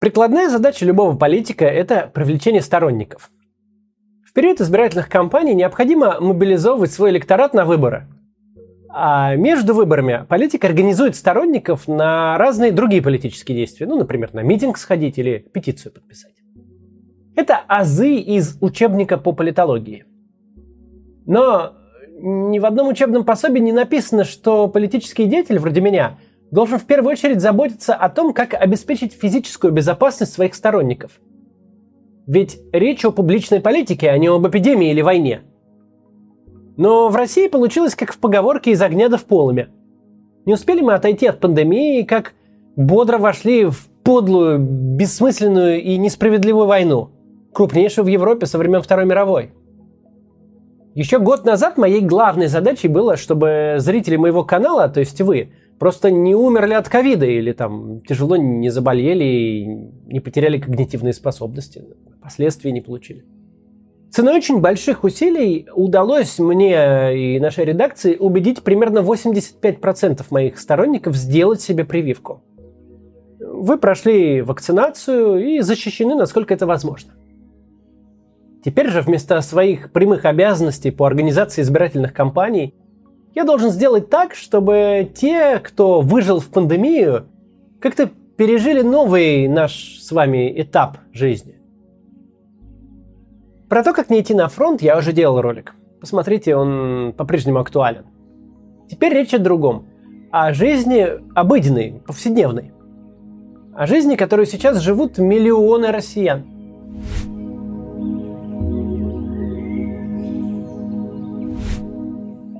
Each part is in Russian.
Прикладная задача любого политика – это привлечение сторонников. В период избирательных кампаний необходимо мобилизовывать свой электорат на выборы. А между выборами политик организует сторонников на разные другие политические действия. Ну, например, на митинг сходить или петицию подписать. Это азы из учебника по политологии. Но ни в одном учебном пособии не написано, что политический деятель вроде меня должен в первую очередь заботиться о том, как обеспечить физическую безопасность своих сторонников. Ведь речь о публичной политике, а не об эпидемии или войне. Но в России получилось как в поговорке из огня до в полыми. Не успели мы отойти от пандемии, как бодро вошли в подлую, бессмысленную и несправедливую войну, крупнейшую в Европе со времен Второй мировой – еще год назад моей главной задачей было, чтобы зрители моего канала, то есть вы, просто не умерли от ковида или там тяжело не заболели и не потеряли когнитивные способности, последствий не получили. Ценой очень больших усилий удалось мне и нашей редакции убедить примерно 85% моих сторонников сделать себе прививку. Вы прошли вакцинацию и защищены, насколько это возможно. Теперь же вместо своих прямых обязанностей по организации избирательных кампаний я должен сделать так, чтобы те, кто выжил в пандемию, как-то пережили новый наш с вами этап жизни. Про то, как не идти на фронт, я уже делал ролик. Посмотрите, он по-прежнему актуален. Теперь речь о другом. О жизни обыденной, повседневной. О жизни, которую сейчас живут миллионы россиян.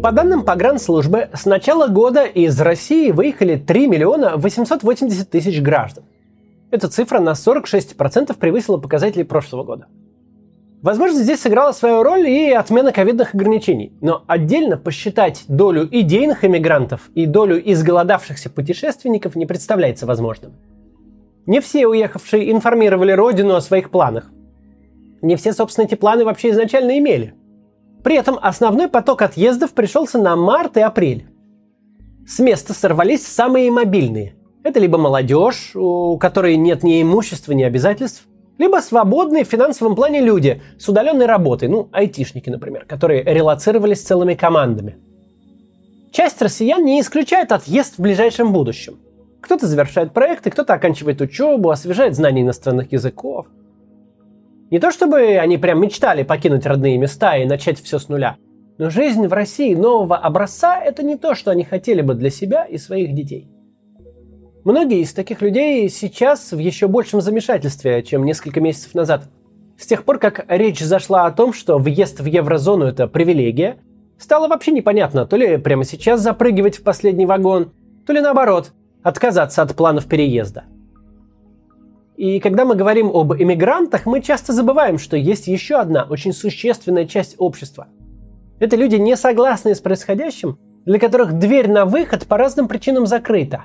По данным погранслужбы, с начала года из России выехали 3 миллиона 880 тысяч граждан. Эта цифра на 46% превысила показатели прошлого года. Возможно, здесь сыграла свою роль и отмена ковидных ограничений, но отдельно посчитать долю идейных иммигрантов и долю изголодавшихся путешественников не представляется возможным. Не все уехавшие информировали родину о своих планах. Не все, собственно, эти планы вообще изначально имели. При этом основной поток отъездов пришелся на март и апрель. С места сорвались самые мобильные. Это либо молодежь, у которой нет ни имущества, ни обязательств, либо свободные в финансовом плане люди с удаленной работой, ну, айтишники, например, которые релацировались целыми командами. Часть россиян не исключает отъезд в ближайшем будущем. Кто-то завершает проекты, кто-то оканчивает учебу, освежает знания иностранных языков – не то чтобы они прям мечтали покинуть родные места и начать все с нуля, но жизнь в России нового образца – это не то, что они хотели бы для себя и своих детей. Многие из таких людей сейчас в еще большем замешательстве, чем несколько месяцев назад. С тех пор, как речь зашла о том, что въезд в еврозону – это привилегия, стало вообще непонятно, то ли прямо сейчас запрыгивать в последний вагон, то ли наоборот, отказаться от планов переезда – и когда мы говорим об иммигрантах, мы часто забываем, что есть еще одна очень существенная часть общества. Это люди, не согласные с происходящим, для которых дверь на выход по разным причинам закрыта.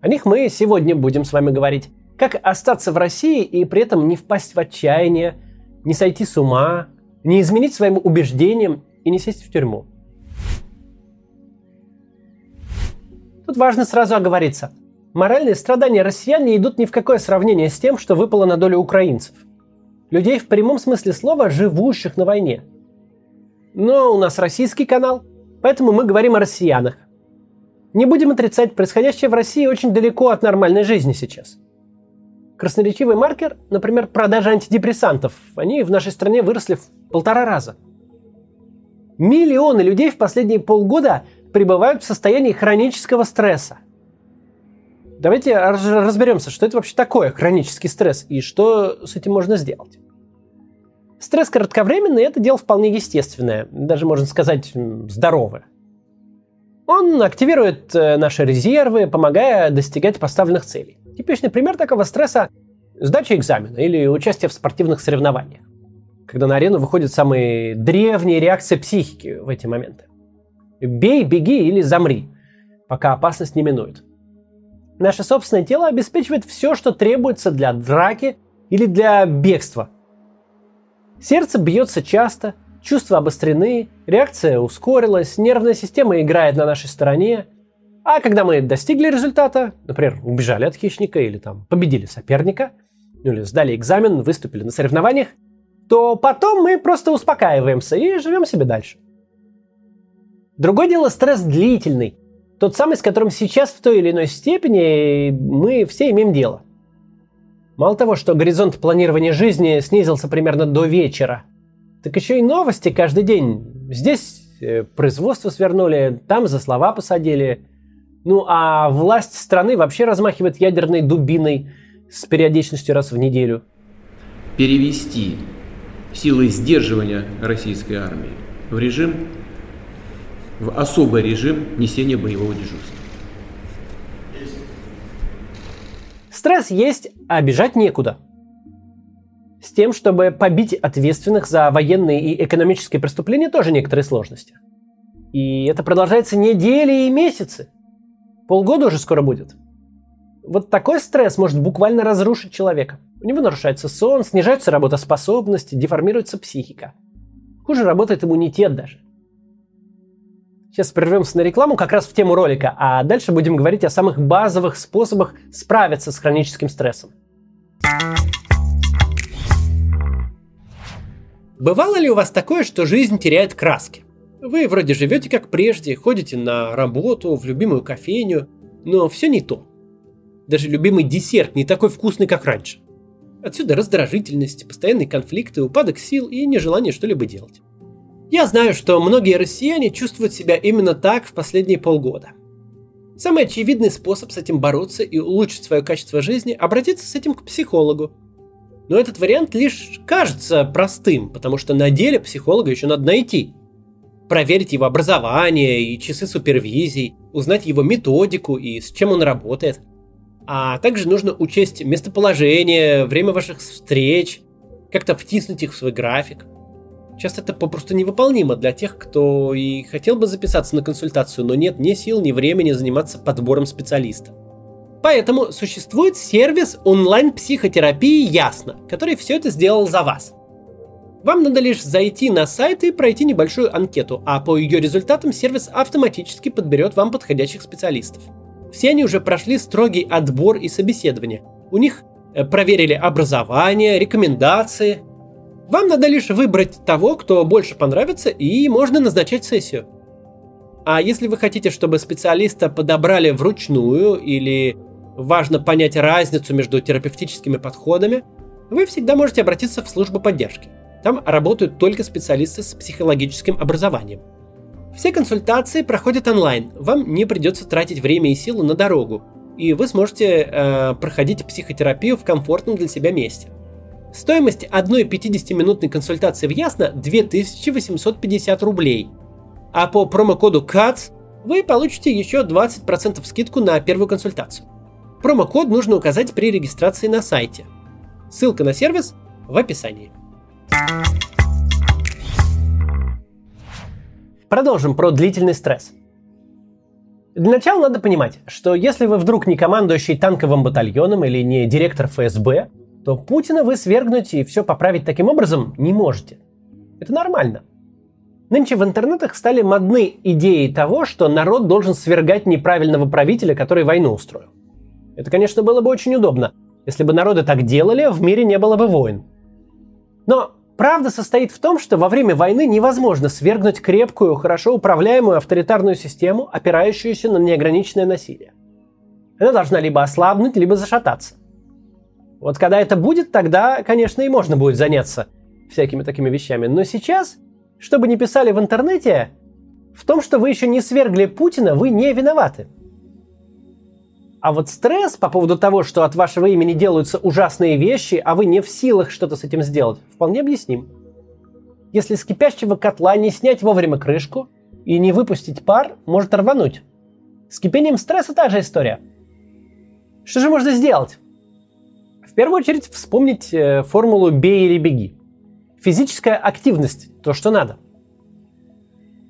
О них мы сегодня будем с вами говорить. Как остаться в России и при этом не впасть в отчаяние, не сойти с ума, не изменить своим убеждениям и не сесть в тюрьму. Тут важно сразу оговориться – Моральные страдания россиян не идут ни в какое сравнение с тем, что выпало на долю украинцев. Людей в прямом смысле слова, живущих на войне. Но у нас российский канал, поэтому мы говорим о россиянах. Не будем отрицать, происходящее в России очень далеко от нормальной жизни сейчас. Красноречивый маркер, например, продажа антидепрессантов, они в нашей стране выросли в полтора раза. Миллионы людей в последние полгода пребывают в состоянии хронического стресса. Давайте разберемся, что это вообще такое хронический стресс и что с этим можно сделать. Стресс кратковременный – это дело вполне естественное, даже можно сказать здоровое. Он активирует э, наши резервы, помогая достигать поставленных целей. Типичный пример такого стресса – сдача экзамена или участие в спортивных соревнованиях, когда на арену выходят самые древние реакции психики в эти моменты. Бей, беги или замри, пока опасность не минует – Наше собственное тело обеспечивает все, что требуется для драки или для бегства. Сердце бьется часто, чувства обострены, реакция ускорилась, нервная система играет на нашей стороне. А когда мы достигли результата, например, убежали от хищника или там победили соперника, ну или сдали экзамен, выступили на соревнованиях, то потом мы просто успокаиваемся и живем себе дальше. Другое дело стресс длительный, тот самый, с которым сейчас в той или иной степени мы все имеем дело. Мало того, что горизонт планирования жизни снизился примерно до вечера, так еще и новости каждый день. Здесь э, производство свернули, там за слова посадили. Ну а власть страны вообще размахивает ядерной дубиной с периодичностью раз в неделю. Перевести силы сдерживания российской армии в режим в особый режим несения боевого дежурства. Стресс есть, а бежать некуда. С тем, чтобы побить ответственных за военные и экономические преступления, тоже некоторые сложности. И это продолжается недели и месяцы. Полгода уже скоро будет. Вот такой стресс может буквально разрушить человека. У него нарушается сон, снижается работоспособность, деформируется психика. Хуже работает иммунитет даже. Сейчас прервемся на рекламу как раз в тему ролика, а дальше будем говорить о самых базовых способах справиться с хроническим стрессом. Бывало ли у вас такое, что жизнь теряет краски? Вы вроде живете как прежде, ходите на работу, в любимую кофейню, но все не то. Даже любимый десерт не такой вкусный, как раньше. Отсюда раздражительность, постоянные конфликты, упадок сил и нежелание что-либо делать. Я знаю, что многие россияне чувствуют себя именно так в последние полгода. Самый очевидный способ с этим бороться и улучшить свое качество жизни – обратиться с этим к психологу. Но этот вариант лишь кажется простым, потому что на деле психолога еще надо найти. Проверить его образование и часы супервизий, узнать его методику и с чем он работает. А также нужно учесть местоположение, время ваших встреч, как-то втиснуть их в свой график – Часто это попросту невыполнимо для тех, кто и хотел бы записаться на консультацию, но нет ни сил, ни времени заниматься подбором специалиста. Поэтому существует сервис онлайн-психотерапии Ясно, который все это сделал за вас. Вам надо лишь зайти на сайт и пройти небольшую анкету, а по ее результатам сервис автоматически подберет вам подходящих специалистов. Все они уже прошли строгий отбор и собеседование. У них э, проверили образование, рекомендации, вам надо лишь выбрать того, кто больше понравится, и можно назначать сессию. А если вы хотите, чтобы специалиста подобрали вручную или важно понять разницу между терапевтическими подходами, вы всегда можете обратиться в службу поддержки. Там работают только специалисты с психологическим образованием. Все консультации проходят онлайн, вам не придется тратить время и силу на дорогу, и вы сможете э, проходить психотерапию в комфортном для себя месте. Стоимость одной 50-минутной консультации в Ясно 2850 рублей. А по промокоду CATS вы получите еще 20% скидку на первую консультацию. Промокод нужно указать при регистрации на сайте. Ссылка на сервис в описании. Продолжим про длительный стресс. Для начала надо понимать, что если вы вдруг не командующий танковым батальоном или не директор ФСБ, то Путина вы свергнуть и все поправить таким образом не можете. Это нормально. Нынче в интернетах стали модны идеи того, что народ должен свергать неправильного правителя, который войну устроил. Это, конечно, было бы очень удобно. Если бы народы так делали, в мире не было бы войн. Но правда состоит в том, что во время войны невозможно свергнуть крепкую, хорошо управляемую авторитарную систему, опирающуюся на неограниченное насилие. Она должна либо ослабнуть, либо зашататься. Вот когда это будет, тогда, конечно, и можно будет заняться всякими такими вещами. Но сейчас, что бы ни писали в интернете, в том, что вы еще не свергли Путина, вы не виноваты. А вот стресс по поводу того, что от вашего имени делаются ужасные вещи, а вы не в силах что-то с этим сделать, вполне объясним. Если с кипящего котла не снять вовремя крышку и не выпустить пар, может рвануть. С кипением стресса та же история. Что же можно сделать? В первую очередь вспомнить э, формулу «бей или беги». Физическая активность – то, что надо.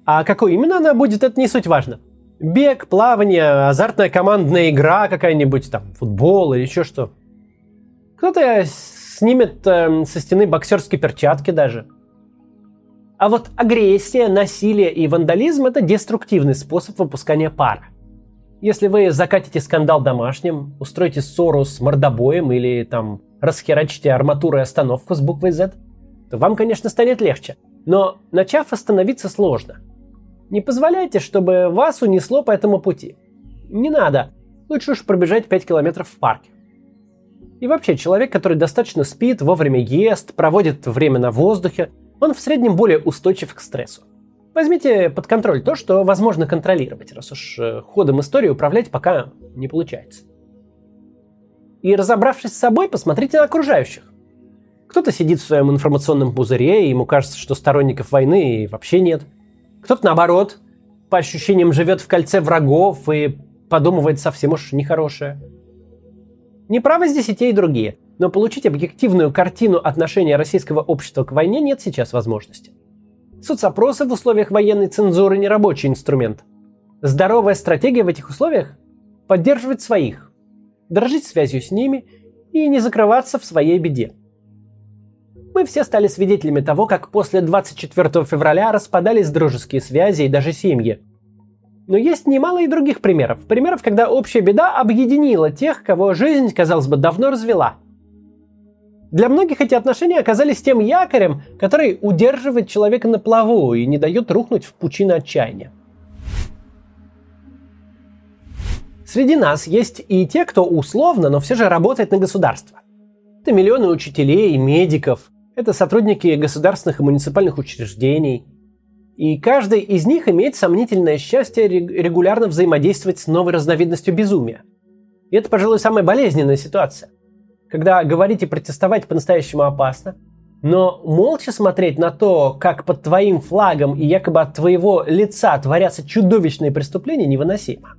А какой именно она будет, это не суть важно. Бег, плавание, азартная командная игра какая-нибудь, там, футбол или еще что. Кто-то снимет э, со стены боксерские перчатки даже. А вот агрессия, насилие и вандализм – это деструктивный способ выпускания пара. Если вы закатите скандал домашним, устроите ссору с мордобоем или там расхерачите арматуру и остановку с буквой Z, то вам, конечно, станет легче. Но начав остановиться сложно. Не позволяйте, чтобы вас унесло по этому пути. Не надо. Лучше уж пробежать 5 километров в парке. И вообще, человек, который достаточно спит, вовремя ест, проводит время на воздухе, он в среднем более устойчив к стрессу. Возьмите под контроль то, что возможно контролировать, раз уж э, ходом истории управлять пока не получается. И разобравшись с собой, посмотрите на окружающих. Кто-то сидит в своем информационном пузыре, и ему кажется, что сторонников войны вообще нет. Кто-то наоборот, по ощущениям живет в кольце врагов и подумывает совсем уж нехорошее. Неправы здесь и те, и другие, но получить объективную картину отношения российского общества к войне нет сейчас возможности. Соцопросы в условиях военной цензуры не рабочий инструмент. Здоровая стратегия в этих условиях – поддерживать своих, дружить связью с ними и не закрываться в своей беде. Мы все стали свидетелями того, как после 24 февраля распадались дружеские связи и даже семьи – но есть немало и других примеров. Примеров, когда общая беда объединила тех, кого жизнь, казалось бы, давно развела. Для многих эти отношения оказались тем якорем, который удерживает человека на плаву и не дает рухнуть в пучины отчаяния. Среди нас есть и те, кто условно, но все же работает на государство. Это миллионы учителей, медиков, это сотрудники государственных и муниципальных учреждений – и каждый из них имеет сомнительное счастье регулярно взаимодействовать с новой разновидностью безумия. И это, пожалуй, самая болезненная ситуация. Когда говорить и протестовать по-настоящему опасно, но молча смотреть на то, как под твоим флагом и якобы от твоего лица творятся чудовищные преступления, невыносимо.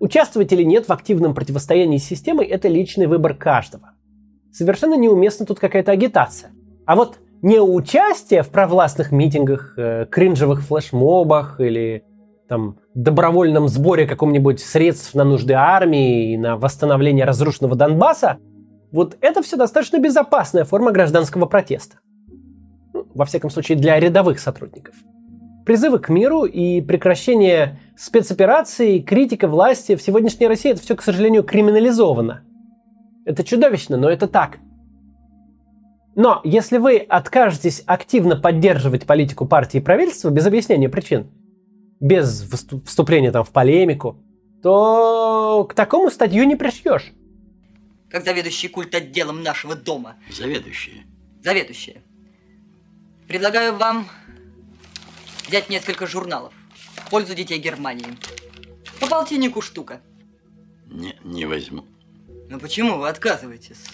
Участвовать или нет в активном противостоянии с системой – это личный выбор каждого. Совершенно неуместна тут какая-то агитация. А вот не участие в провластных митингах, э, кринжевых флешмобах или там добровольном сборе каком-нибудь средств на нужды армии и на восстановление разрушенного Донбасса, вот это все достаточно безопасная форма гражданского протеста. Ну, во всяком случае, для рядовых сотрудников. Призывы к миру и прекращение спецопераций, критика власти в сегодняшней России это все, к сожалению, криминализовано. Это чудовищно, но это так. Но если вы откажетесь активно поддерживать политику партии и правительства без объяснения причин, без вступления там в полемику, то к такому статью не пришьешь. Как заведующий культ отделом нашего дома. Заведующие. Заведующие. Предлагаю вам взять несколько журналов в пользу детей Германии. По полтиннику штука. Не, не возьму. Ну почему вы отказываетесь?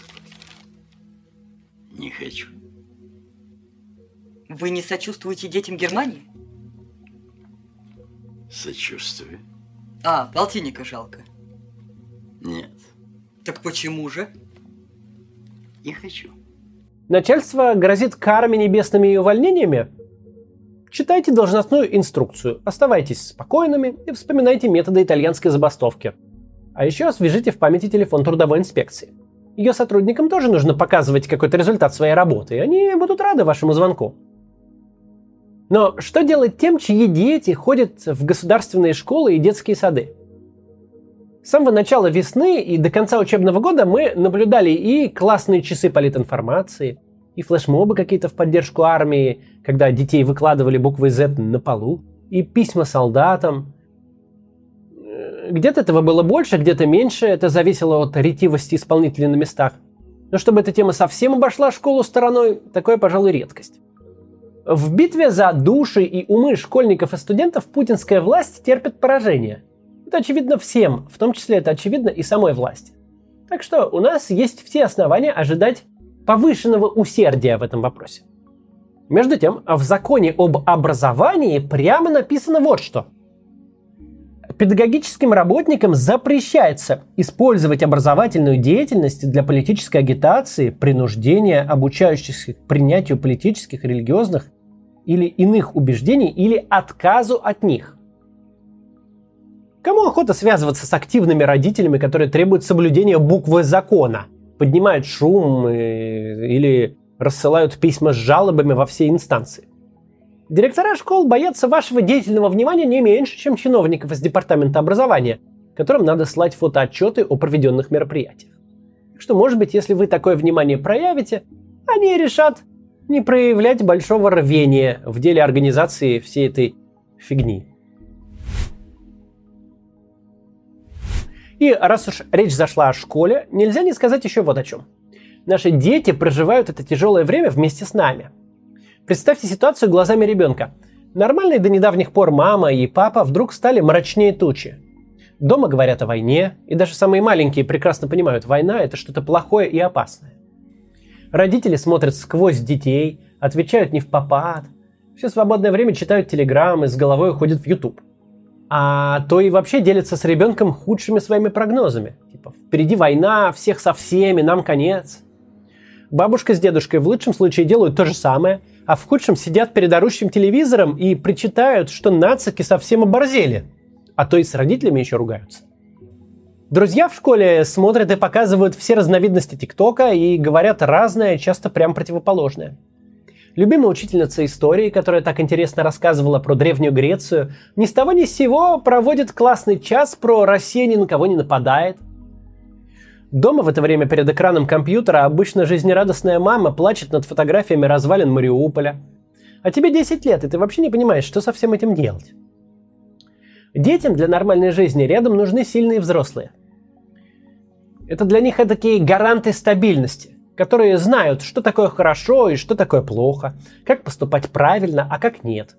Не хочу. Вы не сочувствуете детям Германии? Сочувствую. А, полтинника жалко. Нет. Так почему же? Не хочу. Начальство грозит карами небесными и увольнениями? Читайте должностную инструкцию, оставайтесь спокойными и вспоминайте методы итальянской забастовки. А еще освежите в памяти телефон трудовой инспекции. Ее сотрудникам тоже нужно показывать какой-то результат своей работы, и они будут рады вашему звонку. Но что делать тем, чьи дети ходят в государственные школы и детские сады? С самого начала весны и до конца учебного года мы наблюдали и классные часы политинформации, и флешмобы какие-то в поддержку армии, когда детей выкладывали буквы Z на полу, и письма солдатам, где-то этого было больше, где-то меньше, это зависело от ретивости исполнителей на местах. Но чтобы эта тема совсем обошла школу стороной, такое, пожалуй, редкость. В битве за души и умы школьников и студентов путинская власть терпит поражение. Это очевидно всем, в том числе это очевидно и самой власти. Так что у нас есть все основания ожидать повышенного усердия в этом вопросе. Между тем, в законе об образовании прямо написано вот что – Педагогическим работникам запрещается использовать образовательную деятельность для политической агитации, принуждения обучающихся к принятию политических, религиозных или иных убеждений или отказу от них. Кому охота связываться с активными родителями, которые требуют соблюдения буквы закона, поднимают шум или рассылают письма с жалобами во все инстанции? Директора школ боятся вашего деятельного внимания не меньше, чем чиновников из департамента образования, которым надо слать фотоотчеты о проведенных мероприятиях. Так что, может быть, если вы такое внимание проявите, они решат не проявлять большого рвения в деле организации всей этой фигни. И раз уж речь зашла о школе, нельзя не сказать еще вот о чем. Наши дети проживают это тяжелое время вместе с нами. Представьте ситуацию глазами ребенка. Нормальные до недавних пор мама и папа вдруг стали мрачнее тучи. Дома говорят о войне, и даже самые маленькие прекрасно понимают, война это что-то плохое и опасное. Родители смотрят сквозь детей, отвечают не в попад. Все свободное время читают телеграммы, с головой уходят в YouTube. А то и вообще делятся с ребенком худшими своими прогнозами. Типа, впереди война, всех со всеми, нам конец. Бабушка с дедушкой в лучшем случае делают то же самое, а в худшем сидят перед орущим телевизором и причитают, что нацики совсем оборзели. А то и с родителями еще ругаются. Друзья в школе смотрят и показывают все разновидности ТикТока и говорят разное, часто прям противоположное. Любимая учительница истории, которая так интересно рассказывала про Древнюю Грецию, ни с того ни с сего проводит классный час про «Россия ни на кого не нападает». Дома в это время перед экраном компьютера обычно жизнерадостная мама плачет над фотографиями развалин Мариуполя. А тебе 10 лет, и ты вообще не понимаешь, что со всем этим делать. Детям для нормальной жизни рядом нужны сильные взрослые – это для них такие гаранты стабильности, которые знают, что такое хорошо и что такое плохо, как поступать правильно, а как нет.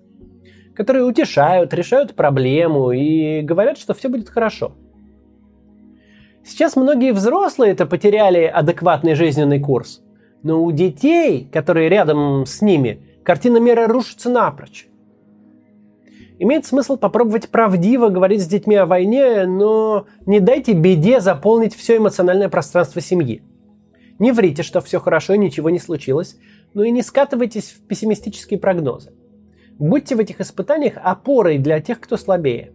Которые утешают, решают проблему и говорят, что все будет хорошо. Сейчас многие взрослые это потеряли адекватный жизненный курс. Но у детей, которые рядом с ними, картина мира рушится напрочь. Имеет смысл попробовать правдиво говорить с детьми о войне, но не дайте беде заполнить все эмоциональное пространство семьи. Не врите, что все хорошо и ничего не случилось, но и не скатывайтесь в пессимистические прогнозы. Будьте в этих испытаниях опорой для тех, кто слабее.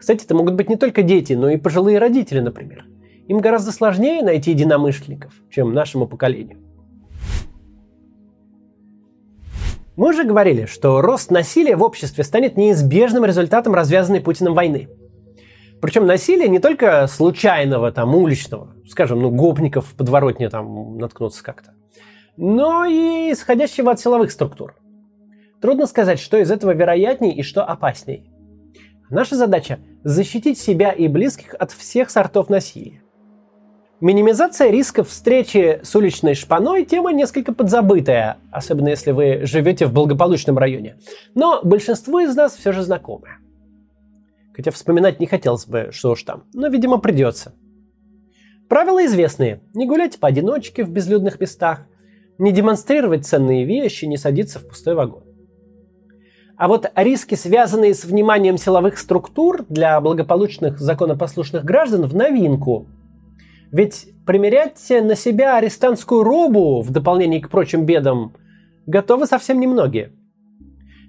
Кстати, это могут быть не только дети, но и пожилые родители, например. Им гораздо сложнее найти единомышленников, чем нашему поколению. Мы уже говорили, что рост насилия в обществе станет неизбежным результатом развязанной Путиным войны. Причем насилие не только случайного, там, уличного, скажем, ну, гопников в подворотне там наткнуться как-то, но и исходящего от силовых структур. Трудно сказать, что из этого вероятней и что опасней. Наша задача – защитить себя и близких от всех сортов насилия. Минимизация рисков встречи с уличной шпаной – тема несколько подзабытая, особенно если вы живете в благополучном районе. Но большинству из нас все же знакомая. Хотя вспоминать не хотелось бы, что уж там, но, видимо, придется. Правила известные. Не гулять поодиночке в безлюдных местах, не демонстрировать ценные вещи, не садиться в пустой вагон. А вот риски, связанные с вниманием силовых структур для благополучных законопослушных граждан, в новинку – ведь примерять на себя арестантскую робу в дополнение к прочим бедам готовы совсем немногие.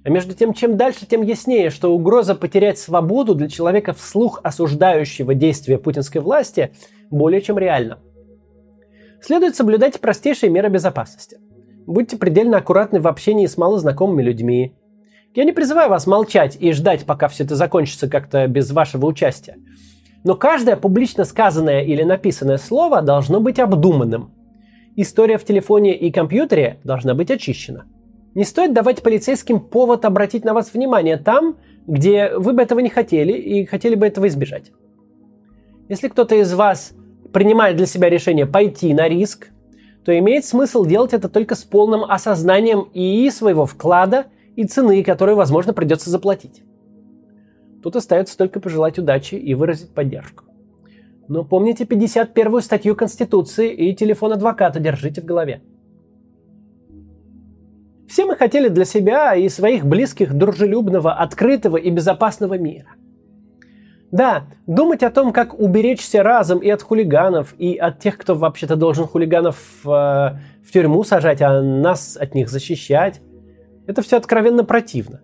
А между тем, чем дальше, тем яснее, что угроза потерять свободу для человека вслух осуждающего действия путинской власти более чем реальна. Следует соблюдать простейшие меры безопасности. Будьте предельно аккуратны в общении с малознакомыми людьми. Я не призываю вас молчать и ждать, пока все это закончится как-то без вашего участия. Но каждое публично сказанное или написанное слово должно быть обдуманным. История в телефоне и компьютере должна быть очищена. Не стоит давать полицейским повод обратить на вас внимание там, где вы бы этого не хотели и хотели бы этого избежать. Если кто-то из вас принимает для себя решение пойти на риск, то имеет смысл делать это только с полным осознанием и своего вклада, и цены, которую, возможно, придется заплатить. Тут остается только пожелать удачи и выразить поддержку. Но помните 51-ю статью Конституции и телефон адвоката держите в голове. Все мы хотели для себя и своих близких дружелюбного, открытого и безопасного мира. Да, думать о том, как уберечься разом и от хулиганов, и от тех, кто вообще-то должен хулиганов э, в тюрьму сажать, а нас от них защищать, это все откровенно противно.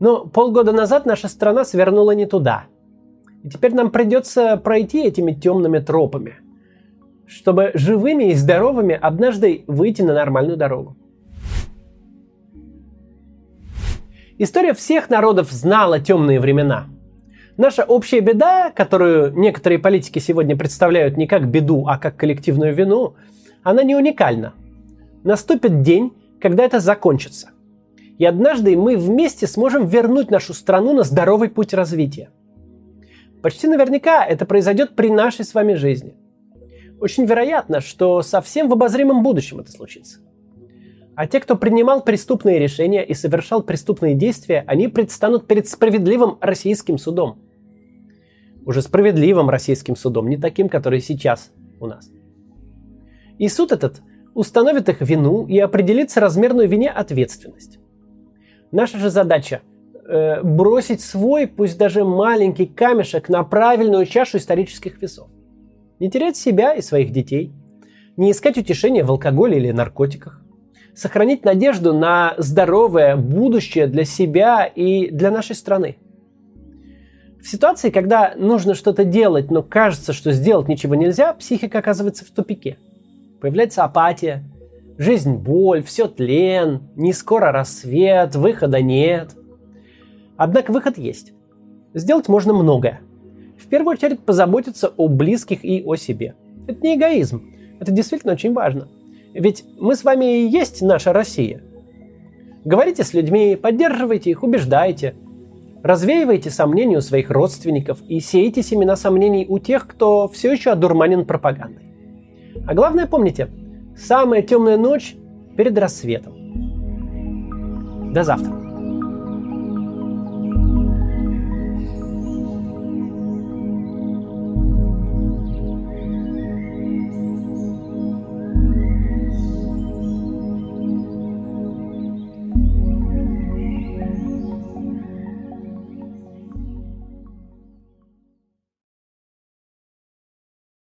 Но полгода назад наша страна свернула не туда. И теперь нам придется пройти этими темными тропами, чтобы живыми и здоровыми однажды выйти на нормальную дорогу. История всех народов знала темные времена. Наша общая беда, которую некоторые политики сегодня представляют не как беду, а как коллективную вину, она не уникальна. Наступит день, когда это закончится. И однажды мы вместе сможем вернуть нашу страну на здоровый путь развития. Почти наверняка это произойдет при нашей с вами жизни. Очень вероятно, что совсем в обозримом будущем это случится. А те, кто принимал преступные решения и совершал преступные действия, они предстанут перед справедливым российским судом. Уже справедливым российским судом, не таким, который сейчас у нас. И суд этот установит их вину и определит соразмерную вине ответственность. Наша же задача э, бросить свой, пусть даже маленький камешек на правильную чашу исторических весов. Не терять себя и своих детей, не искать утешения в алкоголе или наркотиках, сохранить надежду на здоровое будущее для себя и для нашей страны. В ситуации, когда нужно что-то делать, но кажется, что сделать ничего нельзя, психика оказывается в тупике. Появляется апатия, жизнь боль, все тлен, не скоро рассвет, выхода нет. Однако выход есть. Сделать можно многое. В первую очередь позаботиться о близких и о себе. Это не эгоизм, это действительно очень важно – ведь мы с вами и есть наша Россия. Говорите с людьми, поддерживайте их, убеждайте. Развеивайте сомнения у своих родственников и сеете семена сомнений у тех, кто все еще одурманен пропагандой. А главное помните, самая темная ночь перед рассветом. До завтра.